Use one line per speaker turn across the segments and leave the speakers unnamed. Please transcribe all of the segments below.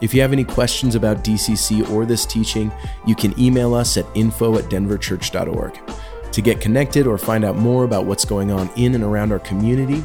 If you have any questions about DCC or this teaching, you can email us at info at denverchurch.org. To get connected or find out more about what's going on in and around our community,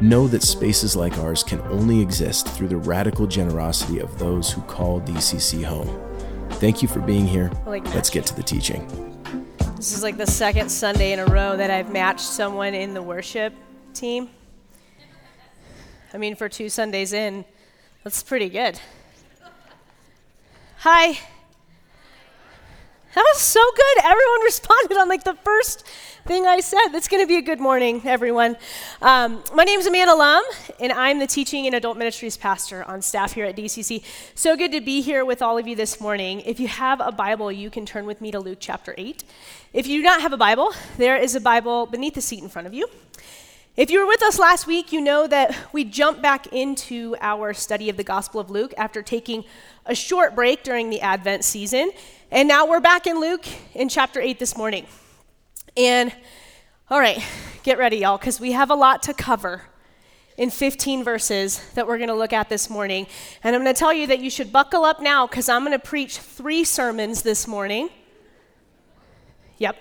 Know that spaces like ours can only exist through the radical generosity of those who call DCC home. Thank you for being here. Oh Let's get to the teaching.
This is like the second Sunday in a row that I've matched someone in the worship team. I mean, for two Sundays in, that's pretty good. Hi. That was so good. Everyone responded on like the first thing I said. That's going to be a good morning, everyone. Um, my name is Amanda Lum, and I'm the teaching and adult ministries pastor on staff here at DCC. So good to be here with all of you this morning. If you have a Bible, you can turn with me to Luke chapter 8. If you do not have a Bible, there is a Bible beneath the seat in front of you. If you were with us last week, you know that we jumped back into our study of the Gospel of Luke after taking a short break during the Advent season. And now we're back in Luke in chapter 8 this morning. And all right, get ready, y'all, because we have a lot to cover in 15 verses that we're going to look at this morning. And I'm going to tell you that you should buckle up now because I'm going to preach three sermons this morning. Yep.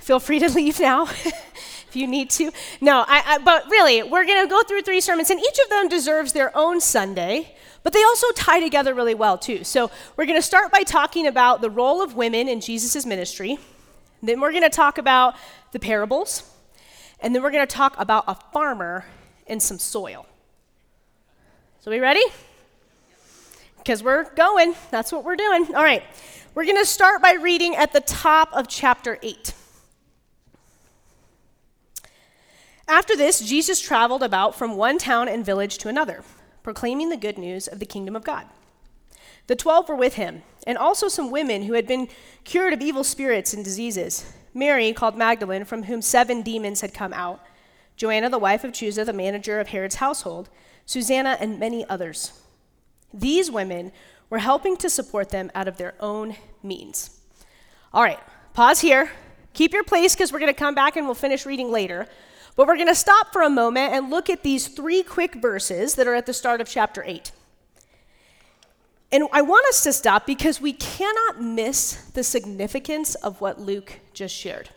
Feel free to leave now if you need to. No, I, I, but really, we're going to go through three sermons, and each of them deserves their own Sunday. But they also tie together really well, too. So, we're going to start by talking about the role of women in Jesus' ministry. Then we're going to talk about the parables. And then we're going to talk about a farmer and some soil. So, we ready? Because we're going. That's what we're doing. All right. We're going to start by reading at the top of chapter 8. After this, Jesus traveled about from one town and village to another, proclaiming the good news of the kingdom of God. The twelve were with him, and also some women who had been cured of evil spirits and diseases. Mary, called Magdalene, from whom seven demons had come out, Joanna, the wife of Chuza, the manager of Herod's household, Susanna, and many others. These women were helping to support them out of their own means. All right, pause here. Keep your place because we're going to come back and we'll finish reading later. But we're going to stop for a moment and look at these three quick verses that are at the start of chapter 8. And I want us to stop because we cannot miss the significance of what Luke just shared.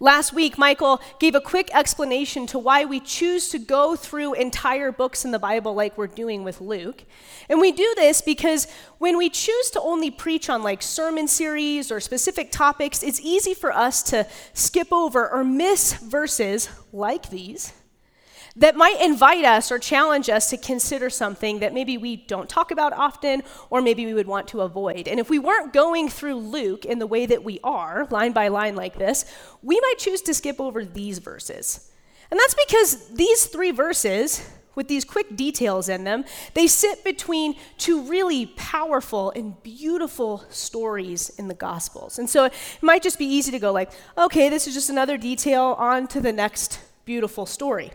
Last week, Michael gave a quick explanation to why we choose to go through entire books in the Bible like we're doing with Luke. And we do this because when we choose to only preach on like sermon series or specific topics, it's easy for us to skip over or miss verses like these that might invite us or challenge us to consider something that maybe we don't talk about often or maybe we would want to avoid. And if we weren't going through Luke in the way that we are, line by line like this, we might choose to skip over these verses. And that's because these three verses, with these quick details in them, they sit between two really powerful and beautiful stories in the Gospels. And so it might just be easy to go like, okay, this is just another detail on to the next beautiful story.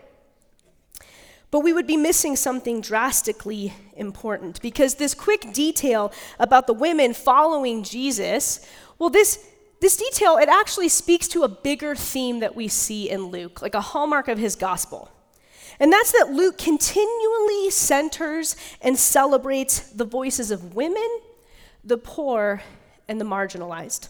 But we would be missing something drastically important because this quick detail about the women following Jesus, well, this, this detail, it actually speaks to a bigger theme that we see in Luke, like a hallmark of his gospel. And that's that Luke continually centers and celebrates the voices of women, the poor, and the marginalized.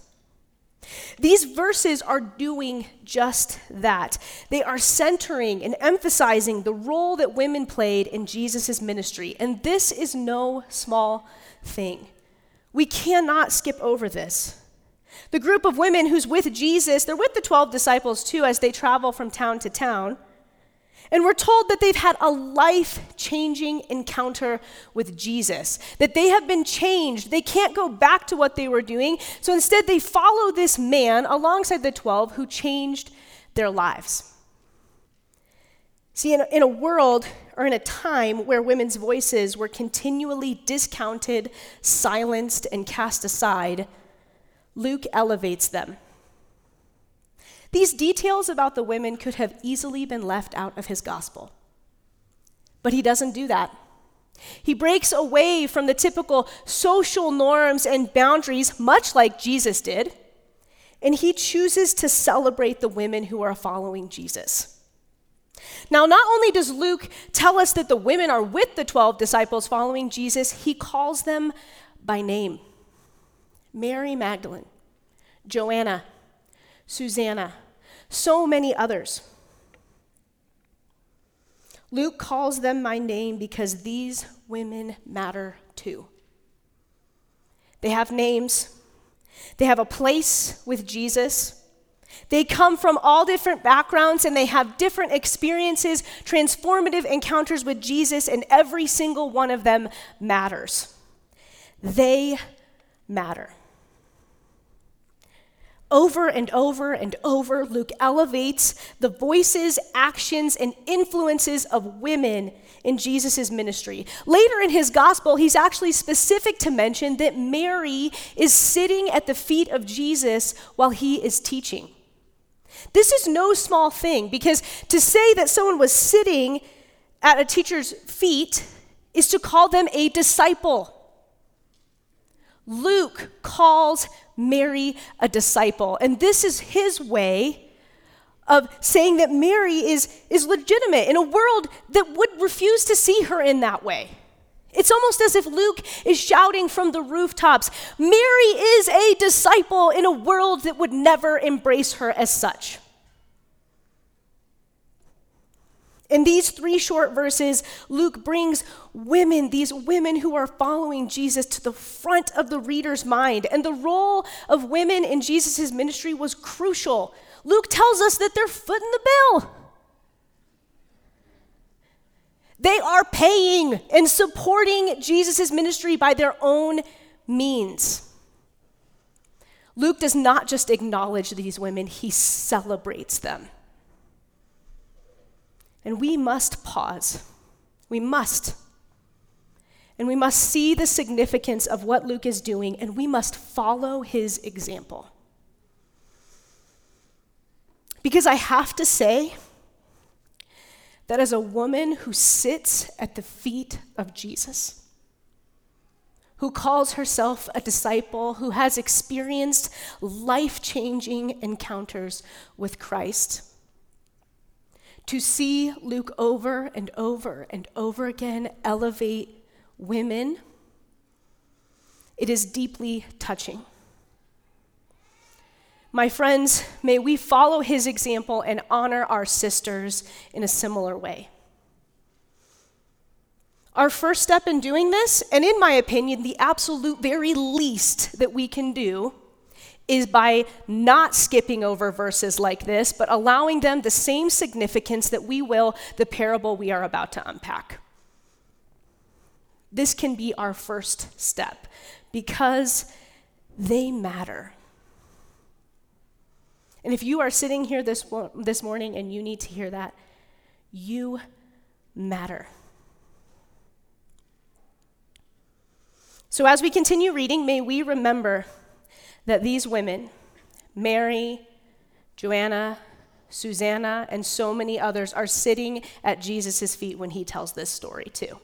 These verses are doing just that. They are centering and emphasizing the role that women played in Jesus' ministry. And this is no small thing. We cannot skip over this. The group of women who's with Jesus, they're with the 12 disciples too as they travel from town to town. And we're told that they've had a life changing encounter with Jesus, that they have been changed. They can't go back to what they were doing. So instead, they follow this man alongside the 12 who changed their lives. See, in a, in a world or in a time where women's voices were continually discounted, silenced, and cast aside, Luke elevates them. These details about the women could have easily been left out of his gospel. But he doesn't do that. He breaks away from the typical social norms and boundaries, much like Jesus did, and he chooses to celebrate the women who are following Jesus. Now, not only does Luke tell us that the women are with the 12 disciples following Jesus, he calls them by name. Mary Magdalene, Joanna, Susanna, so many others. Luke calls them by name because these women matter too. They have names, they have a place with Jesus. They come from all different backgrounds and they have different experiences, transformative encounters with Jesus, and every single one of them matters. They matter. Over and over and over, Luke elevates the voices, actions, and influences of women in Jesus' ministry. Later in his gospel, he's actually specific to mention that Mary is sitting at the feet of Jesus while he is teaching. This is no small thing because to say that someone was sitting at a teacher's feet is to call them a disciple. Luke calls Mary a disciple. And this is his way of saying that Mary is, is legitimate in a world that would refuse to see her in that way. It's almost as if Luke is shouting from the rooftops Mary is a disciple in a world that would never embrace her as such. In these three short verses, Luke brings women, these women who are following Jesus, to the front of the reader's mind. And the role of women in Jesus' ministry was crucial. Luke tells us that they're footing the bill. They are paying and supporting Jesus' ministry by their own means. Luke does not just acknowledge these women, he celebrates them. And we must pause. We must. And we must see the significance of what Luke is doing, and we must follow his example. Because I have to say that as a woman who sits at the feet of Jesus, who calls herself a disciple, who has experienced life changing encounters with Christ, to see Luke over and over and over again elevate women, it is deeply touching. My friends, may we follow his example and honor our sisters in a similar way. Our first step in doing this, and in my opinion, the absolute very least that we can do, is by not skipping over verses like this, but allowing them the same significance that we will the parable we are about to unpack. This can be our first step because they matter. And if you are sitting here this, this morning and you need to hear that, you matter. So, as we continue reading, may we remember that these women, Mary, Joanna, Susanna, and so many others, are sitting at Jesus' feet when he tells this story, too.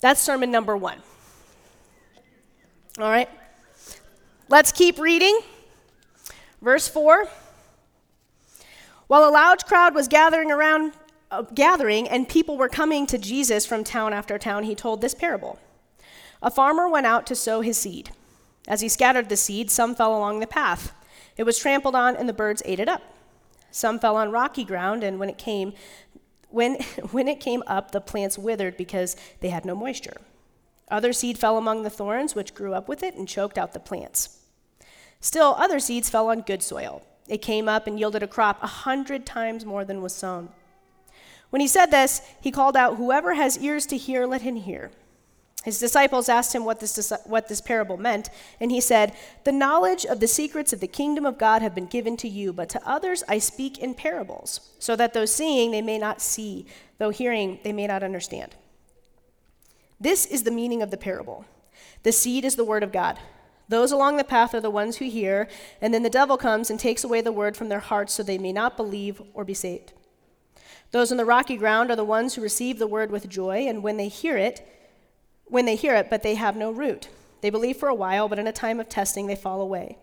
That's sermon number one. All right, let's keep reading. Verse 4 While a large crowd was gathering around, uh, gathering, and people were coming to Jesus from town after town, he told this parable. A farmer went out to sow his seed. As he scattered the seed, some fell along the path. It was trampled on, and the birds ate it up. Some fell on rocky ground, and when it came, when, when it came up, the plants withered because they had no moisture. Other seed fell among the thorns, which grew up with it and choked out the plants. Still, other seeds fell on good soil. It came up and yielded a crop a hundred times more than was sown. When he said this, he called out, Whoever has ears to hear, let him hear. His disciples asked him what this, what this parable meant, and he said, The knowledge of the secrets of the kingdom of God have been given to you, but to others I speak in parables, so that though seeing they may not see, though hearing they may not understand. This is the meaning of the parable. The seed is the word of God. Those along the path are the ones who hear, and then the devil comes and takes away the word from their hearts so they may not believe or be saved. Those on the rocky ground are the ones who receive the word with joy, and when they hear it, when they hear it, but they have no root. They believe for a while, but in a time of testing they fall away.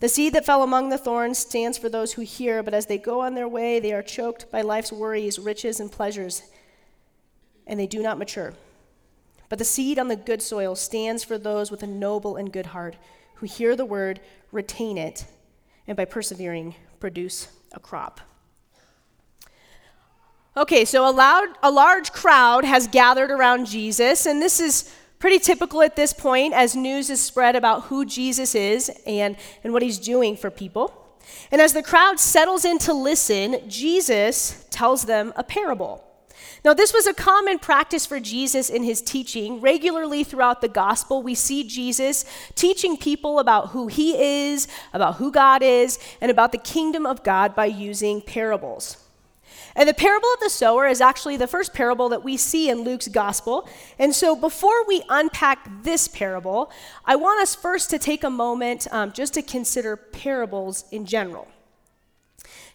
The seed that fell among the thorns stands for those who hear, but as they go on their way, they are choked by life's worries, riches, and pleasures, and they do not mature. But the seed on the good soil stands for those with a noble and good heart who hear the word, retain it, and by persevering, produce a crop. Okay, so a, loud, a large crowd has gathered around Jesus, and this is pretty typical at this point as news is spread about who Jesus is and, and what he's doing for people. And as the crowd settles in to listen, Jesus tells them a parable. Now, this was a common practice for Jesus in his teaching. Regularly throughout the gospel, we see Jesus teaching people about who he is, about who God is, and about the kingdom of God by using parables. And the parable of the sower is actually the first parable that we see in Luke's gospel. And so, before we unpack this parable, I want us first to take a moment um, just to consider parables in general.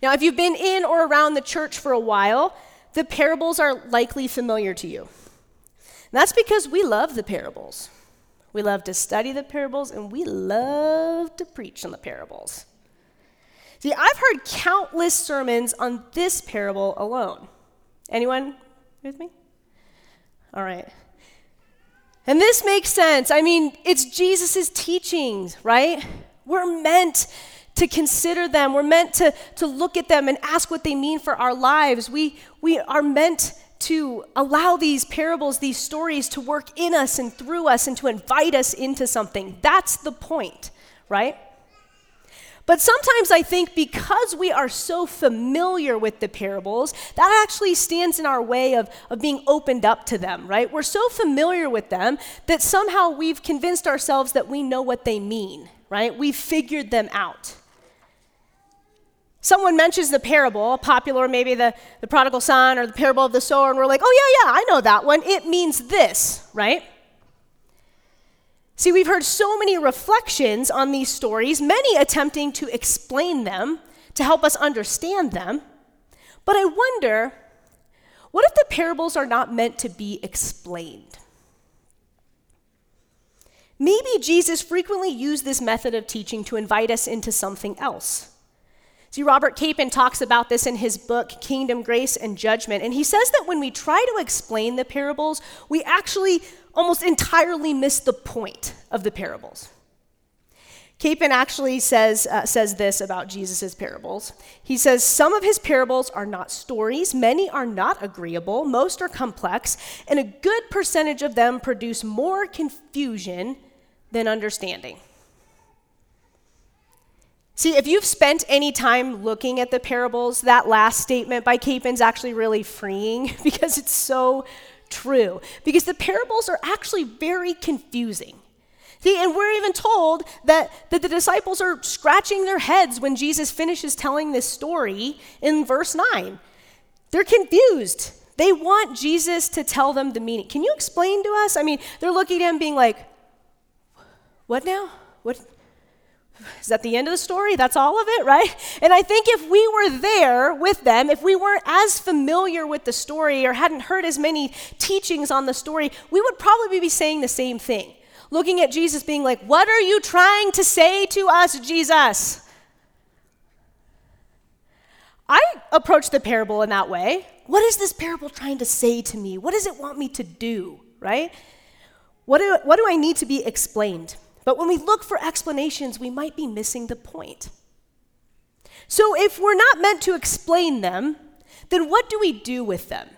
Now, if you've been in or around the church for a while, the parables are likely familiar to you. And that's because we love the parables. We love to study the parables and we love to preach on the parables. See, I've heard countless sermons on this parable alone. Anyone with me? All right. And this makes sense. I mean, it's Jesus' teachings, right? We're meant to consider them. We're meant to, to look at them and ask what they mean for our lives. We, we are meant to allow these parables, these stories to work in us and through us and to invite us into something. That's the point, right? But sometimes I think because we are so familiar with the parables, that actually stands in our way of, of being opened up to them, right? We're so familiar with them that somehow we've convinced ourselves that we know what they mean, right? We've figured them out. Someone mentions the parable, popular maybe the, the prodigal son or the parable of the sower, and we're like, oh, yeah, yeah, I know that one. It means this, right? See, we've heard so many reflections on these stories, many attempting to explain them, to help us understand them. But I wonder what if the parables are not meant to be explained? Maybe Jesus frequently used this method of teaching to invite us into something else. See, Robert Capon talks about this in his book, Kingdom, Grace, and Judgment. And he says that when we try to explain the parables, we actually almost entirely miss the point of the parables. Capon actually says, uh, says this about Jesus' parables. He says, Some of his parables are not stories, many are not agreeable, most are complex, and a good percentage of them produce more confusion than understanding. See, if you've spent any time looking at the parables, that last statement by Capon's actually really freeing because it's so true. Because the parables are actually very confusing. See, and we're even told that, that the disciples are scratching their heads when Jesus finishes telling this story in verse 9. They're confused. They want Jesus to tell them the meaning. Can you explain to us? I mean, they're looking at him being like, What now? What? Is that the end of the story? That's all of it, right? And I think if we were there with them, if we weren't as familiar with the story or hadn't heard as many teachings on the story, we would probably be saying the same thing. Looking at Jesus being like, What are you trying to say to us, Jesus? I approach the parable in that way. What is this parable trying to say to me? What does it want me to do, right? What do, what do I need to be explained? But when we look for explanations, we might be missing the point. So if we're not meant to explain them, then what do we do with them?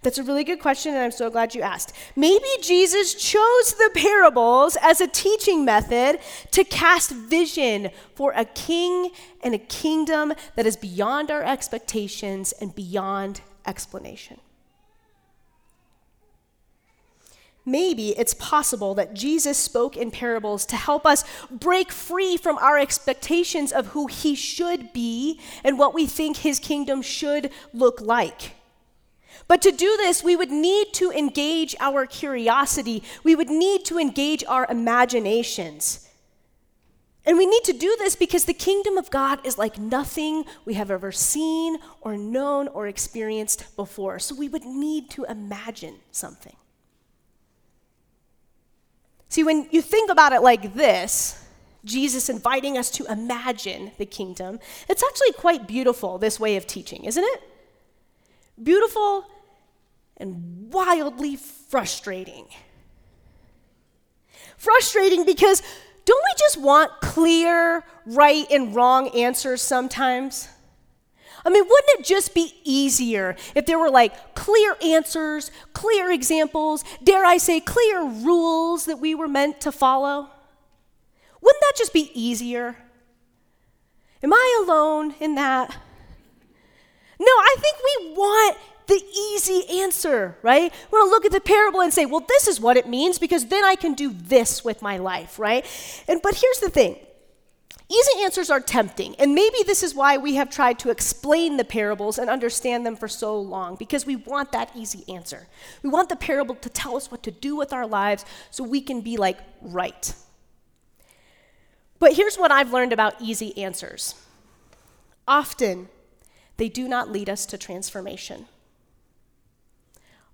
That's a really good question, and I'm so glad you asked. Maybe Jesus chose the parables as a teaching method to cast vision for a king and a kingdom that is beyond our expectations and beyond explanation. Maybe it's possible that Jesus spoke in parables to help us break free from our expectations of who he should be and what we think his kingdom should look like. But to do this, we would need to engage our curiosity. We would need to engage our imaginations. And we need to do this because the kingdom of God is like nothing we have ever seen or known or experienced before. So we would need to imagine something. See, when you think about it like this, Jesus inviting us to imagine the kingdom, it's actually quite beautiful, this way of teaching, isn't it? Beautiful and wildly frustrating. Frustrating because don't we just want clear, right, and wrong answers sometimes? I mean, wouldn't it just be easier if there were like clear answers, clear examples, dare I say, clear rules that we were meant to follow? Wouldn't that just be easier? Am I alone in that? No, I think we want the easy answer, right? We're gonna look at the parable and say, well, this is what it means because then I can do this with my life, right? And but here's the thing Easy answers are tempting, and maybe this is why we have tried to explain the parables and understand them for so long, because we want that easy answer. We want the parable to tell us what to do with our lives so we can be like, right. But here's what I've learned about easy answers often, they do not lead us to transformation.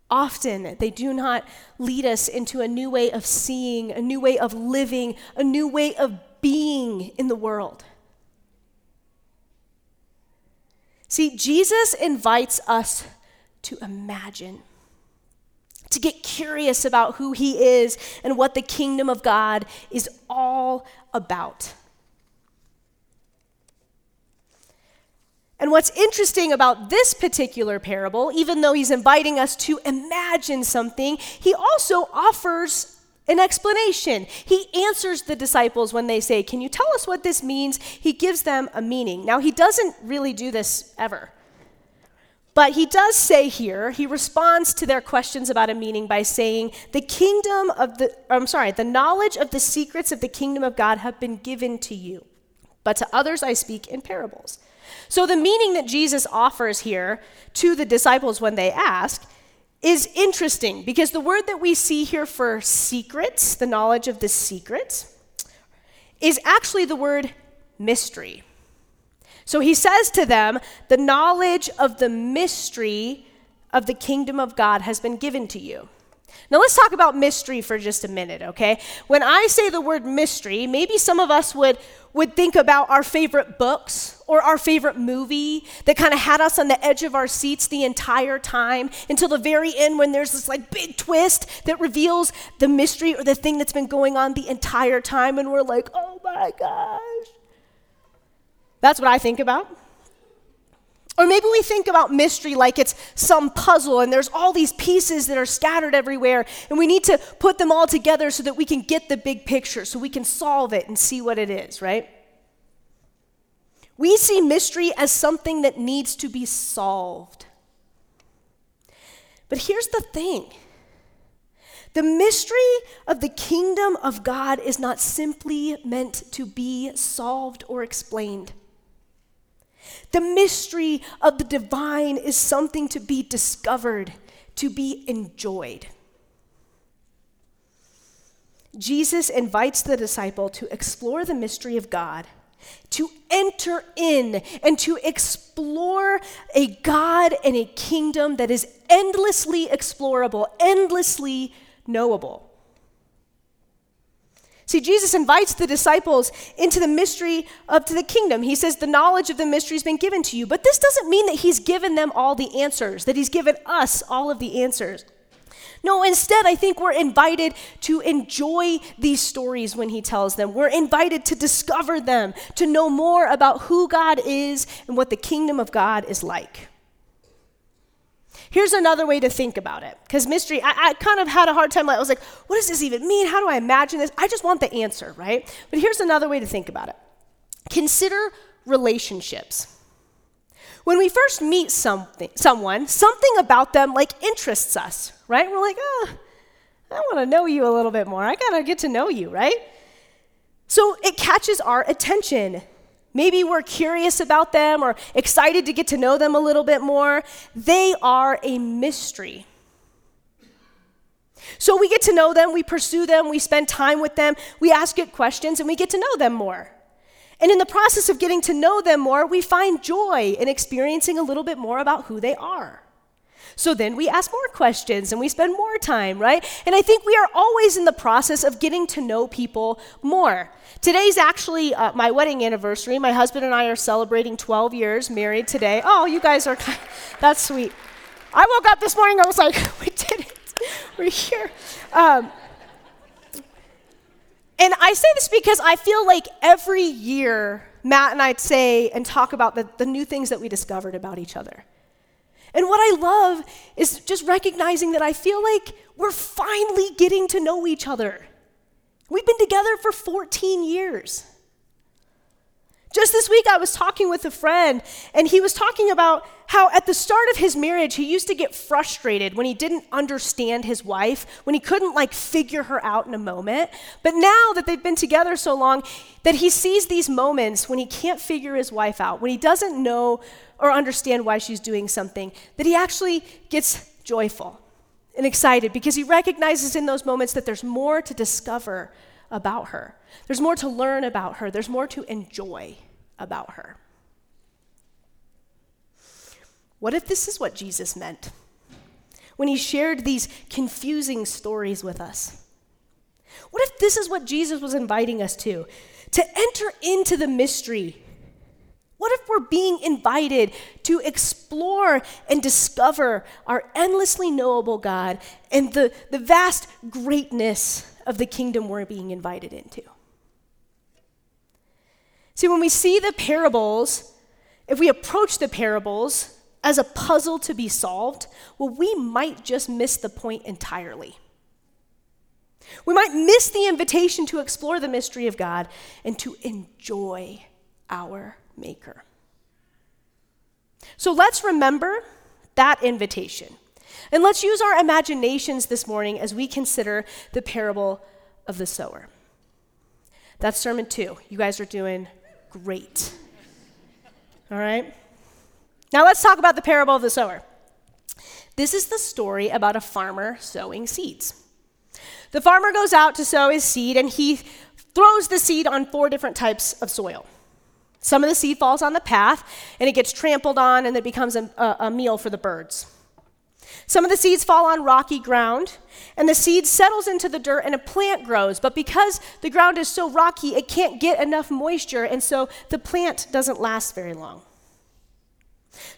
Often, they do not lead us into a new way of seeing, a new way of living, a new way of being in the world. See, Jesus invites us to imagine, to get curious about who he is and what the kingdom of God is all about. And what's interesting about this particular parable, even though he's inviting us to imagine something, he also offers an explanation. He answers the disciples when they say, Can you tell us what this means? He gives them a meaning. Now, he doesn't really do this ever. But he does say here, he responds to their questions about a meaning by saying, The kingdom of the, I'm sorry, the knowledge of the secrets of the kingdom of God have been given to you, but to others I speak in parables. So the meaning that Jesus offers here to the disciples when they ask is interesting because the word that we see here for secrets, the knowledge of the secrets, is actually the word mystery. So he says to them, The knowledge of the mystery of the kingdom of God has been given to you. Now, let's talk about mystery for just a minute, okay? When I say the word mystery, maybe some of us would, would think about our favorite books or our favorite movie that kind of had us on the edge of our seats the entire time until the very end when there's this like big twist that reveals the mystery or the thing that's been going on the entire time, and we're like, oh my gosh. That's what I think about. Or maybe we think about mystery like it's some puzzle and there's all these pieces that are scattered everywhere, and we need to put them all together so that we can get the big picture, so we can solve it and see what it is, right? We see mystery as something that needs to be solved. But here's the thing the mystery of the kingdom of God is not simply meant to be solved or explained. The mystery of the divine is something to be discovered, to be enjoyed. Jesus invites the disciple to explore the mystery of God, to enter in and to explore a God and a kingdom that is endlessly explorable, endlessly knowable. See, Jesus invites the disciples into the mystery of the kingdom. He says, The knowledge of the mystery has been given to you. But this doesn't mean that he's given them all the answers, that he's given us all of the answers. No, instead, I think we're invited to enjoy these stories when he tells them. We're invited to discover them, to know more about who God is and what the kingdom of God is like. Here's another way to think about it. Because mystery, I, I, kind of had a hard time. I was like, what does this even mean? How do I imagine this? I just want the answer, right? But here's another way to think about it consider relationships. When we first meet something, someone, something about them like interests us, right? We're like, oh, I want to know you a little bit more. I got to get to know you, right? So it catches our attention. Maybe we're curious about them or excited to get to know them a little bit more. They are a mystery. So we get to know them, we pursue them, we spend time with them, we ask good questions, and we get to know them more. And in the process of getting to know them more, we find joy in experiencing a little bit more about who they are. So then we ask more questions and we spend more time, right? And I think we are always in the process of getting to know people more. Today's actually uh, my wedding anniversary. My husband and I are celebrating 12 years married today. Oh, you guys are, that's sweet. I woke up this morning, I was like, we did it. We're here. Um, and I say this because I feel like every year, Matt and I say and talk about the, the new things that we discovered about each other. And what I love is just recognizing that I feel like we're finally getting to know each other. We've been together for 14 years. Just this week, I was talking with a friend, and he was talking about how at the start of his marriage, he used to get frustrated when he didn't understand his wife, when he couldn't like figure her out in a moment. But now that they've been together so long, that he sees these moments when he can't figure his wife out, when he doesn't know or understand why she's doing something, that he actually gets joyful and excited because he recognizes in those moments that there's more to discover about her. There's more to learn about her. There's more to enjoy about her. What if this is what Jesus meant when he shared these confusing stories with us? What if this is what Jesus was inviting us to? To enter into the mystery. What if we're being invited to explore and discover our endlessly knowable God and the, the vast greatness of the kingdom we're being invited into? See, when we see the parables, if we approach the parables as a puzzle to be solved, well, we might just miss the point entirely. We might miss the invitation to explore the mystery of God and to enjoy our Maker. So let's remember that invitation. And let's use our imaginations this morning as we consider the parable of the sower. That's sermon two. You guys are doing great. All right? Now let's talk about the parable of the sower. This is the story about a farmer sowing seeds. The farmer goes out to sow his seed and he throws the seed on four different types of soil. Some of the seed falls on the path and it gets trampled on and it becomes a, a, meal for the birds. Some of the seeds fall on rocky ground, and the seed settles into the dirt and a plant grows. But because the ground is so rocky, it can't get enough moisture, and so the plant doesn't last very long.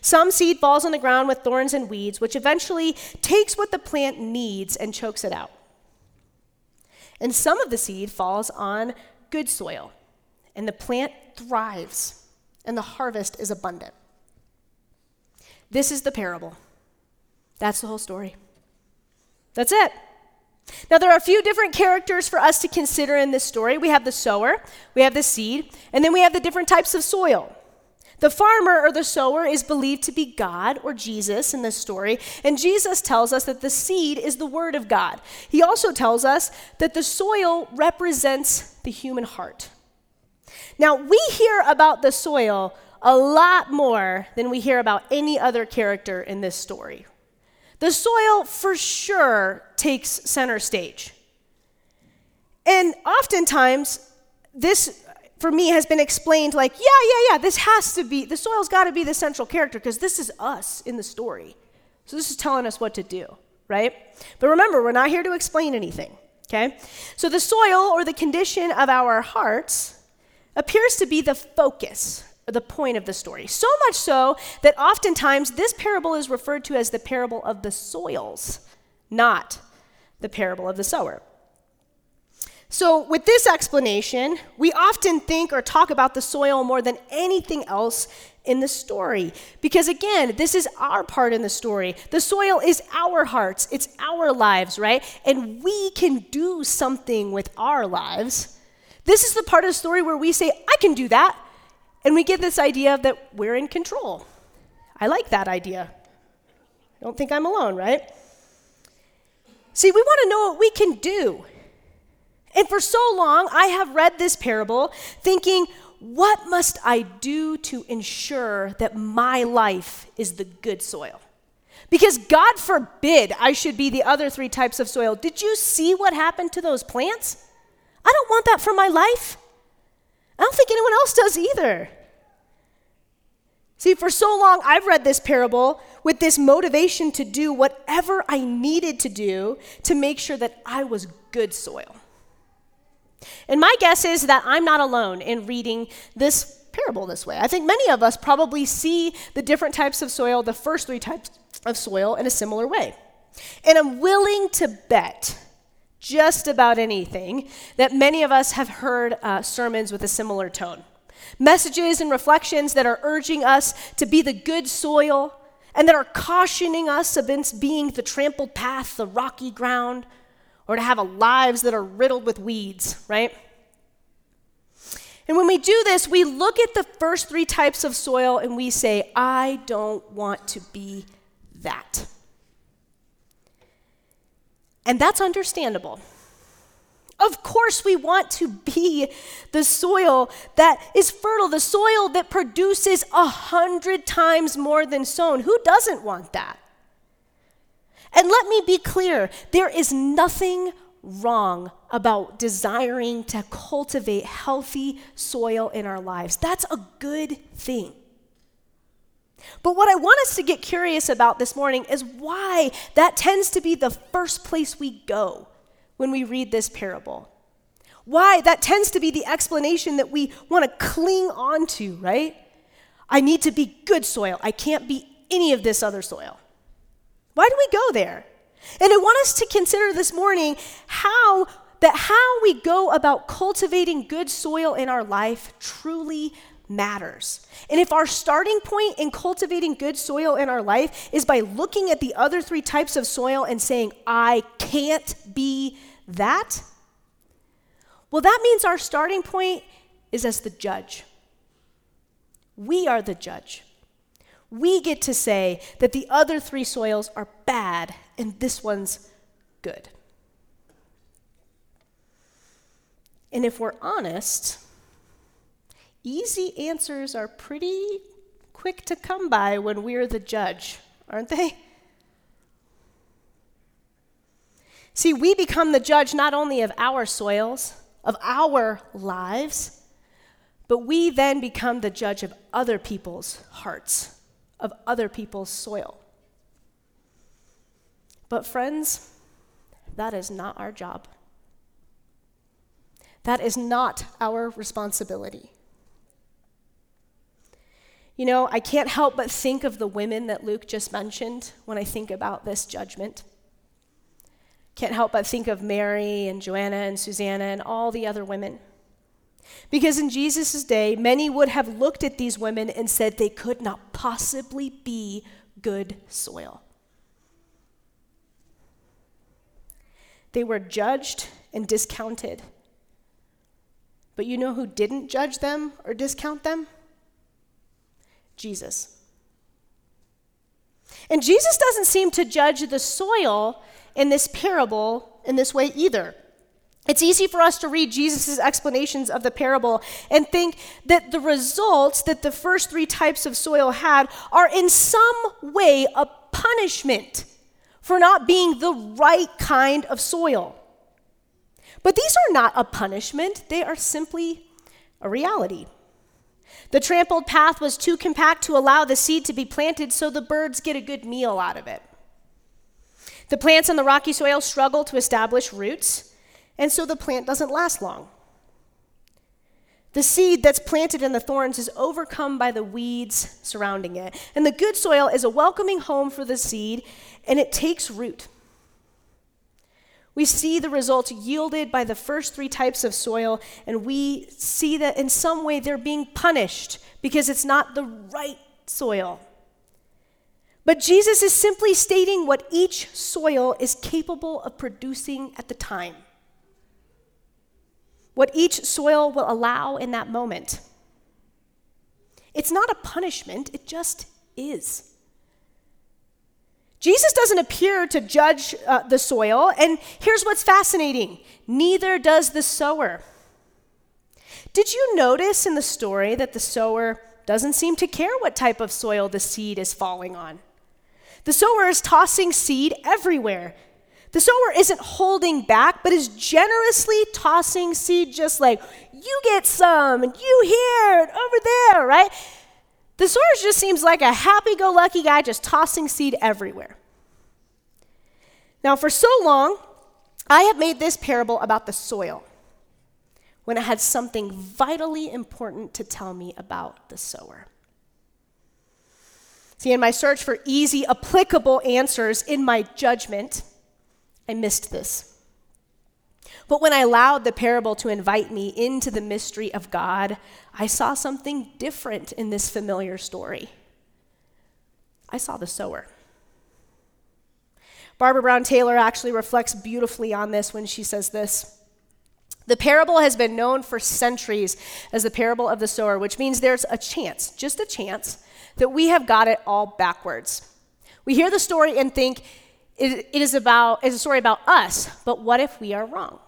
Some seed falls on the ground with thorns and weeds, which eventually takes what the plant needs and chokes it out. And some of the seed falls on good soil, and the plant thrives, and the harvest is abundant. This is the parable. That's the whole story. That's it. Now, there are a few different characters for us to consider in this story. We have the sower, we have the seed, and then we have the different types of soil. The farmer or the sower is believed to be God or Jesus in this story, and Jesus tells us that the seed is the word of God. He also tells us that the soil represents the human heart. Now, we hear about the soil a lot more than we hear about any other character in this story, the soil for sure takes center stage. And oftentimes, this for me has been explained like, yeah, yeah, yeah, this has to be, the soil's got to be the central character because this is us in the story. So this is telling us what to do, right? But remember, we're not here to explain anything, okay? So the soil or the condition of our hearts appears to be the focus the point of the story. So much so that oftentimes this parable is referred to as the parable of the soils, not the parable of the sower. So, with this explanation, we often think or talk about the soil more than anything else in the story. Because again, this is our part in the story. The soil is our hearts, it's our lives, right? And we can do something with our lives. This is the part of the story where we say, I can do that. And we get this idea that we're in control. I like that idea. Don't think I'm alone, right? See, we want to know what we can do. And for so long, I have read this parable thinking, what must I do to ensure that my life is the good soil? Because God forbid I should be the other three types of soil. Did you see what happened to those plants? I don't want that for my life. I don't think anyone else does either. See, for so long, I've read this parable with this motivation to do whatever I needed to do to make sure that I was good soil. And my guess is that I'm not alone in reading this parable this way. I think many of us probably see the different types of soil, the first three types of soil, in a similar way. And I'm willing to bet just about anything that many of us have heard uh, sermons with a similar tone. Messages and reflections that are urging us to be the good soil and that are cautioning us against being the trampled path, the rocky ground, or to have lives that are riddled with weeds, right? And when we do this, we look at the first three types of soil and we say, I don't want to be that. And that's understandable. Of course, we want to be the soil that is fertile, the soil that produces a hundred times more than sown. Who doesn't want that? And let me be clear there is nothing wrong about desiring to cultivate healthy soil in our lives. That's a good thing. But what I want us to get curious about this morning is why that tends to be the first place we go when we read this parable. Why that tends to be the explanation that we want to cling on to, right? I need to be good soil. I can't be any of this other soil. Why do we go there? And I want us to consider this morning how that how we go about cultivating good soil in our life truly matters. And if our starting point in cultivating good soil in our life is by looking at the other three types of soil and saying, I can't be that, well, that means our starting point is as the judge. We are the judge we get to say that the other three soils are bad and this one's good. And if we're honest, easy answers are pretty quick to come by when we're the judge, aren't they? See, we become the judge not only of our soils, of our lives, but we then become the judge of other people's hearts of other people's soil. But, friends, that is not our job. That is not our responsibility. You know, I can't help but think of the women that Luke just mentioned when I think about this judgment. Can't help but think of Mary and Joanna and Susanna and all the other women. Because in Jesus' day, many would have looked at these women and said they could not possibly be good soil. They were judged and discounted. But you know who didn't judge them or discount them? Jesus. And Jesus doesn't seem to judge the soil in this parable in this way either. It's easy for us to read Jesus' explanations of the parable and think that the results that the first three types of soil had are in some way a punishment for not being the right kind of soil. But these are not a punishment, they are simply a reality. The trampled path was too compact to allow the seed to be planted, so the birds get a good meal out of it. The plants in the rocky soil struggle to establish roots and so the plant doesn't last long. The seed that's planted in the thorns is overcome by the weeds surrounding it. And the good soil is a welcoming home for the seed, and it takes root. We see the results yielded by the first three types of soil, and we see that in some way they're being punished because it's not the right soil. But Jesus is simply stating what each soil is capable of producing at the time, what each soil will allow in that moment. It's not a punishment, it just is. Jesus doesn't appear to judge uh, the soil, and here's what's fascinating neither does the sower. Did you notice in the story that the sower doesn't seem to care what type of soil the seed is falling on? The sower is tossing seed everywhere. The sower isn't holding back, but is generously tossing seed just like, you get some, and you here, and over there, right? The sower just seems like a happy go lucky guy just tossing seed everywhere. Now, for so long, I have made this parable about the soil when it had something vitally important to tell me about the sower. See, in my search for easy, applicable answers in my judgment, I missed this. But when I allowed the parable to invite me into the mystery of God, I saw something different in this familiar story. I saw the sower. Barbara Brown Taylor actually reflects beautifully on this when she says this. The parable has been known for centuries as the parable of the sower, which means there's a chance, just a chance, that we have got it all backwards. We hear the story and think it, is about it's a story about us, but what if we are wrong?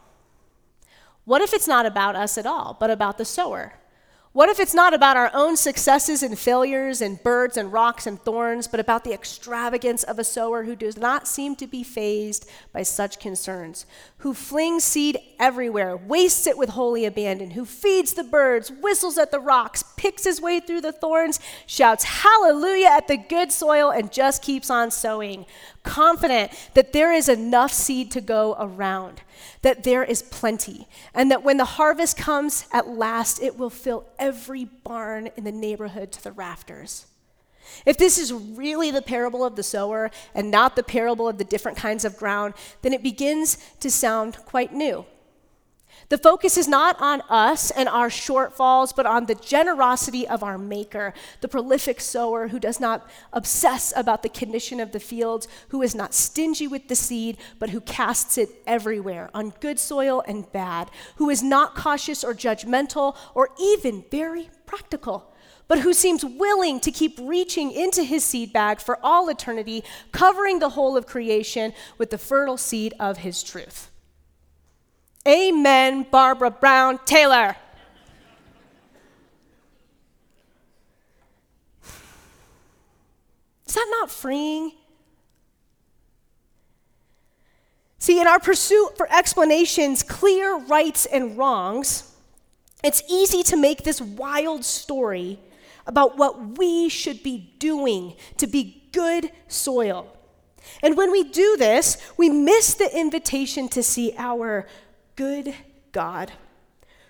What if it's not about us at all, but about the sower? What if it's not about our own successes and failures and birds and rocks and thorns, but about the extravagance of a sower who does not seem to be fazed by such concerns, who flings seed everywhere, wastes it with holy abandon, who feeds the birds, whistles at the rocks, picks his way through the thorns, shouts hallelujah at the good soil, and just keeps on sowing, confident that there is enough seed to go around? that there is plenty, and that when the harvest comes at last, it will fill every barn in the neighborhood to the rafters. If this is really the parable of the sower and not the parable of the different kinds of ground, then it begins to sound quite new. The focus is not on us and our shortfalls, but on the generosity of our Maker, the prolific sower who does not obsess about the condition of the fields, who is not stingy with the seed, but who casts it everywhere, on good soil and bad, who is not cautious or judgmental or even very practical but who seems willing to keep reaching into his seed bag for all eternity, covering the whole of creation with the fertile seed of his truth. Amen, Barbara Brown Taylor. Is that not freeing? See, in our pursuit for explanations, clear rights and wrongs, it's easy to make this wild story about what we should be doing to be good soil. And when we do this, we miss the invitation to see our good God,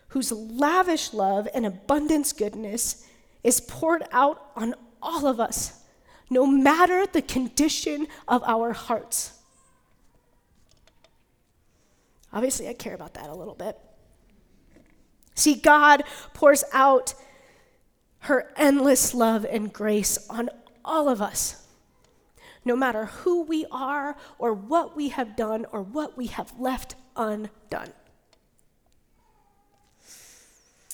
whose lavish love and abundance goodness is poured out on all of us, no matter the condition of our hearts. Obviously, I care about that a little bit. See, God pours out her endless love and grace on all of us, no matter who we are or what we have done or what we have left undone.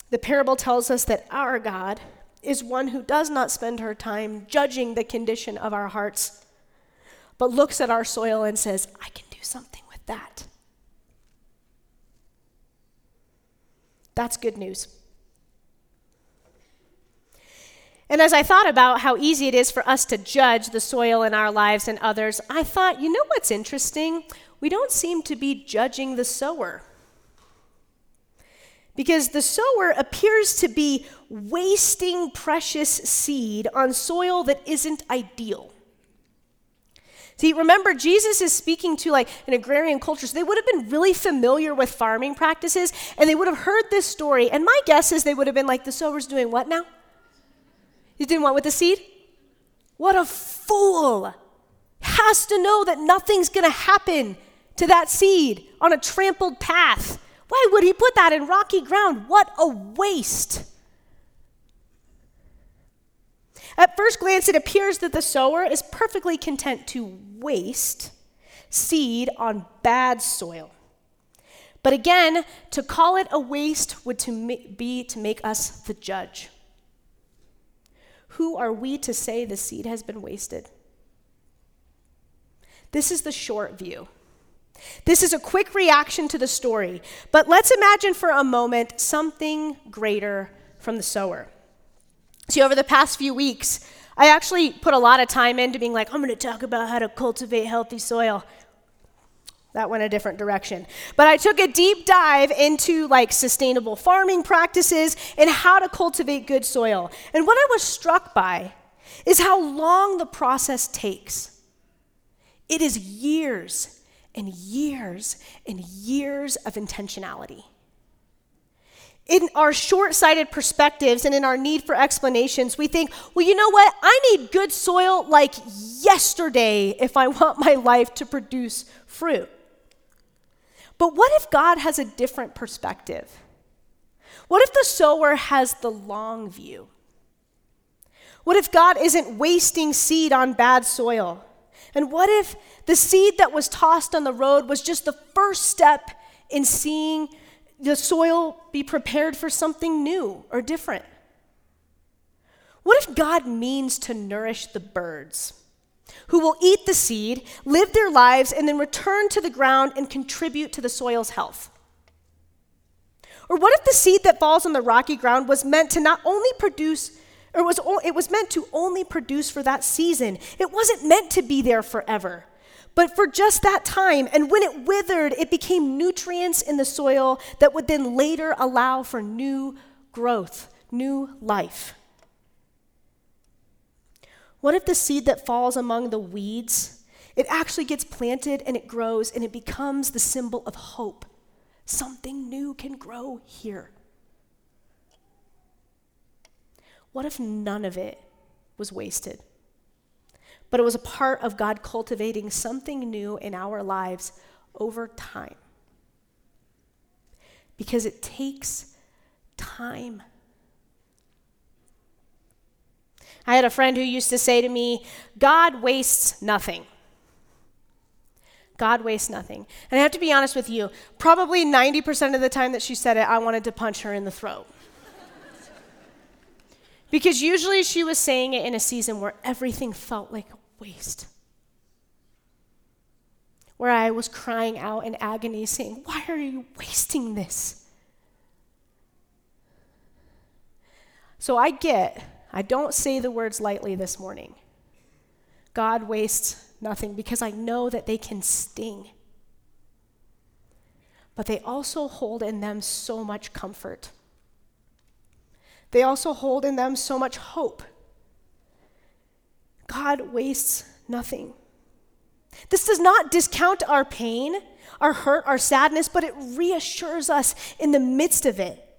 The parable tells us that our God is one who does not spend her time judging the condition of our hearts, but looks at our soil and says, I can do something with that. That's good news. And as I thought about how easy it is for us to judge the soil in our lives and others, I thought, you know what's interesting? we don't seem to be judging the sower. Because the sower appears to be wasting precious seed on soil that isn't ideal. See, remember, Jesus is speaking to like an agrarian culture, so they would have been really familiar with farming practices, and they would have heard this story. And my guess is they would have been like, the sower's doing what now? He's doing what with the seed? What a fool! Has to know that nothing's gonna happen to that seed on a trampled path? Why would he put that in rocky ground? What a waste. At first glance, it appears that the sower is perfectly content to waste seed on bad soil. But again, to call it a waste would to be to make us the judge. Who are we to say the seed has been wasted? This is the short view. This is a quick reaction to the story, but let's imagine for a moment something greater from the sower. See, over the past few weeks, I actually put a lot of time into being like, I'm going to talk about how to cultivate healthy soil. That went a different direction. But I took a deep dive into like sustainable farming practices and how to cultivate good soil. And what I was struck by is how long the process takes. It is years and years and years of intentionality. In our short sighted perspectives and in our need for explanations, we think, well, you know what? I need good soil like yesterday if I want my life to produce fruit. But what if God has a different perspective? What if the sower has the long view? What if God isn't wasting seed on bad soil? And what if the seed that was tossed on the road was just the first step in seeing the soil be prepared for something new or different? What if God means to nourish the birds? Who will eat the seed, live their lives, and then return to the ground and contribute to the soil's health? Or what if the seed that falls on the rocky ground was meant to not only produce, or was it was meant to only produce for that season? It wasn't meant to be there forever, but for just that time. And when it withered, it became nutrients in the soil that would then later allow for new growth, new life. What if the seed that falls among the weeds, it actually gets planted and it grows and it becomes the symbol of hope? Something new can grow here. What if none of it was wasted? But it was a part of God cultivating something new in our lives over time. Because it takes time. I had a friend who used to say to me, God wastes nothing. God wastes nothing. And I have to be honest with you, probably 90% of the time that she said it, I wanted to punch her in the throat. because usually she was saying it in a season where everything felt like a waste. Where I was crying out in agony, saying, Why are you wasting this? So I get I don't say the words lightly this morning. God wastes nothing because I know that they can sting. But they also hold in them so much comfort. They also hold in them so much hope. God wastes nothing. This does not discount our pain, our hurt, our sadness, but it reassures us in the midst of it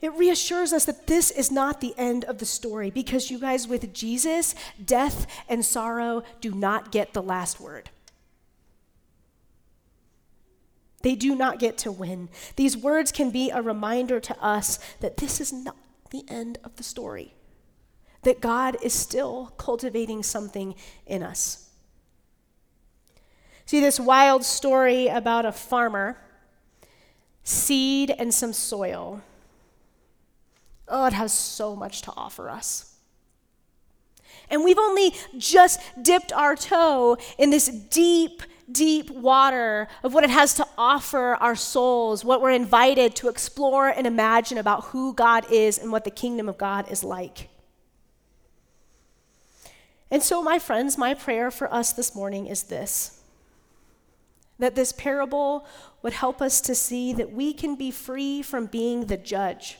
it reassures us that this is not the end of the story because you guys, with Jesus, death and sorrow do not get the last word. They do not get to win. These words can be a reminder to us that this is not the end of the story, that God is still cultivating something in us. See, this wild story about a farmer, seed, and some soil Oh, it has so much to offer us. And we've only just dipped our toe in this deep, deep water of what it has to offer our souls, what we're invited to explore and imagine about who God is and what the kingdom of God is like. And so, my friends, my prayer for us this morning is this that this parable would help us to see that we can be free from being the judge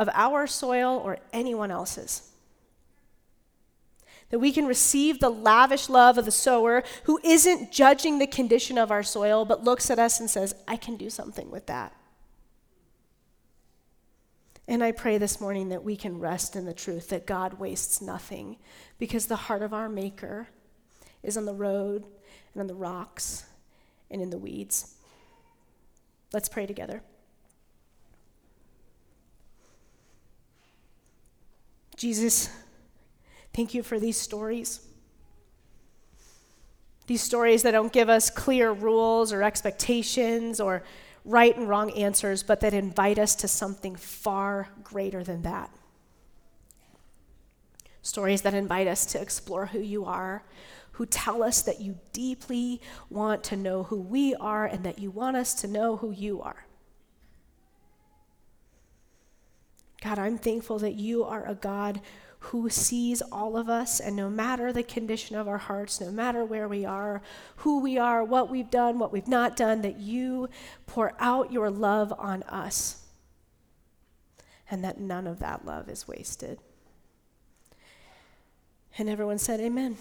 of our soil or anyone else's. That we can receive the lavish love of the sower who isn't judging the condition of our soil, but looks at us and says, I can do something with that. And I pray this morning that we can rest in the truth that God wastes nothing because the heart of our Maker is on the road and on the rocks and in the weeds. Let's pray together. Jesus, thank you for these stories. These stories that don't give us clear rules or expectations or right and wrong answers, but that invite us to something far greater than that. Stories that invite us to explore who you are, who tell us that you deeply want to know who we are and that you want us to know who you are. God, I'm thankful that you are a God who sees all of us, and no matter the condition of our hearts, no matter where we are, who we are, what we've done, what we've not done, that you pour out your love on us, and that none of that love is wasted. And everyone said, Amen.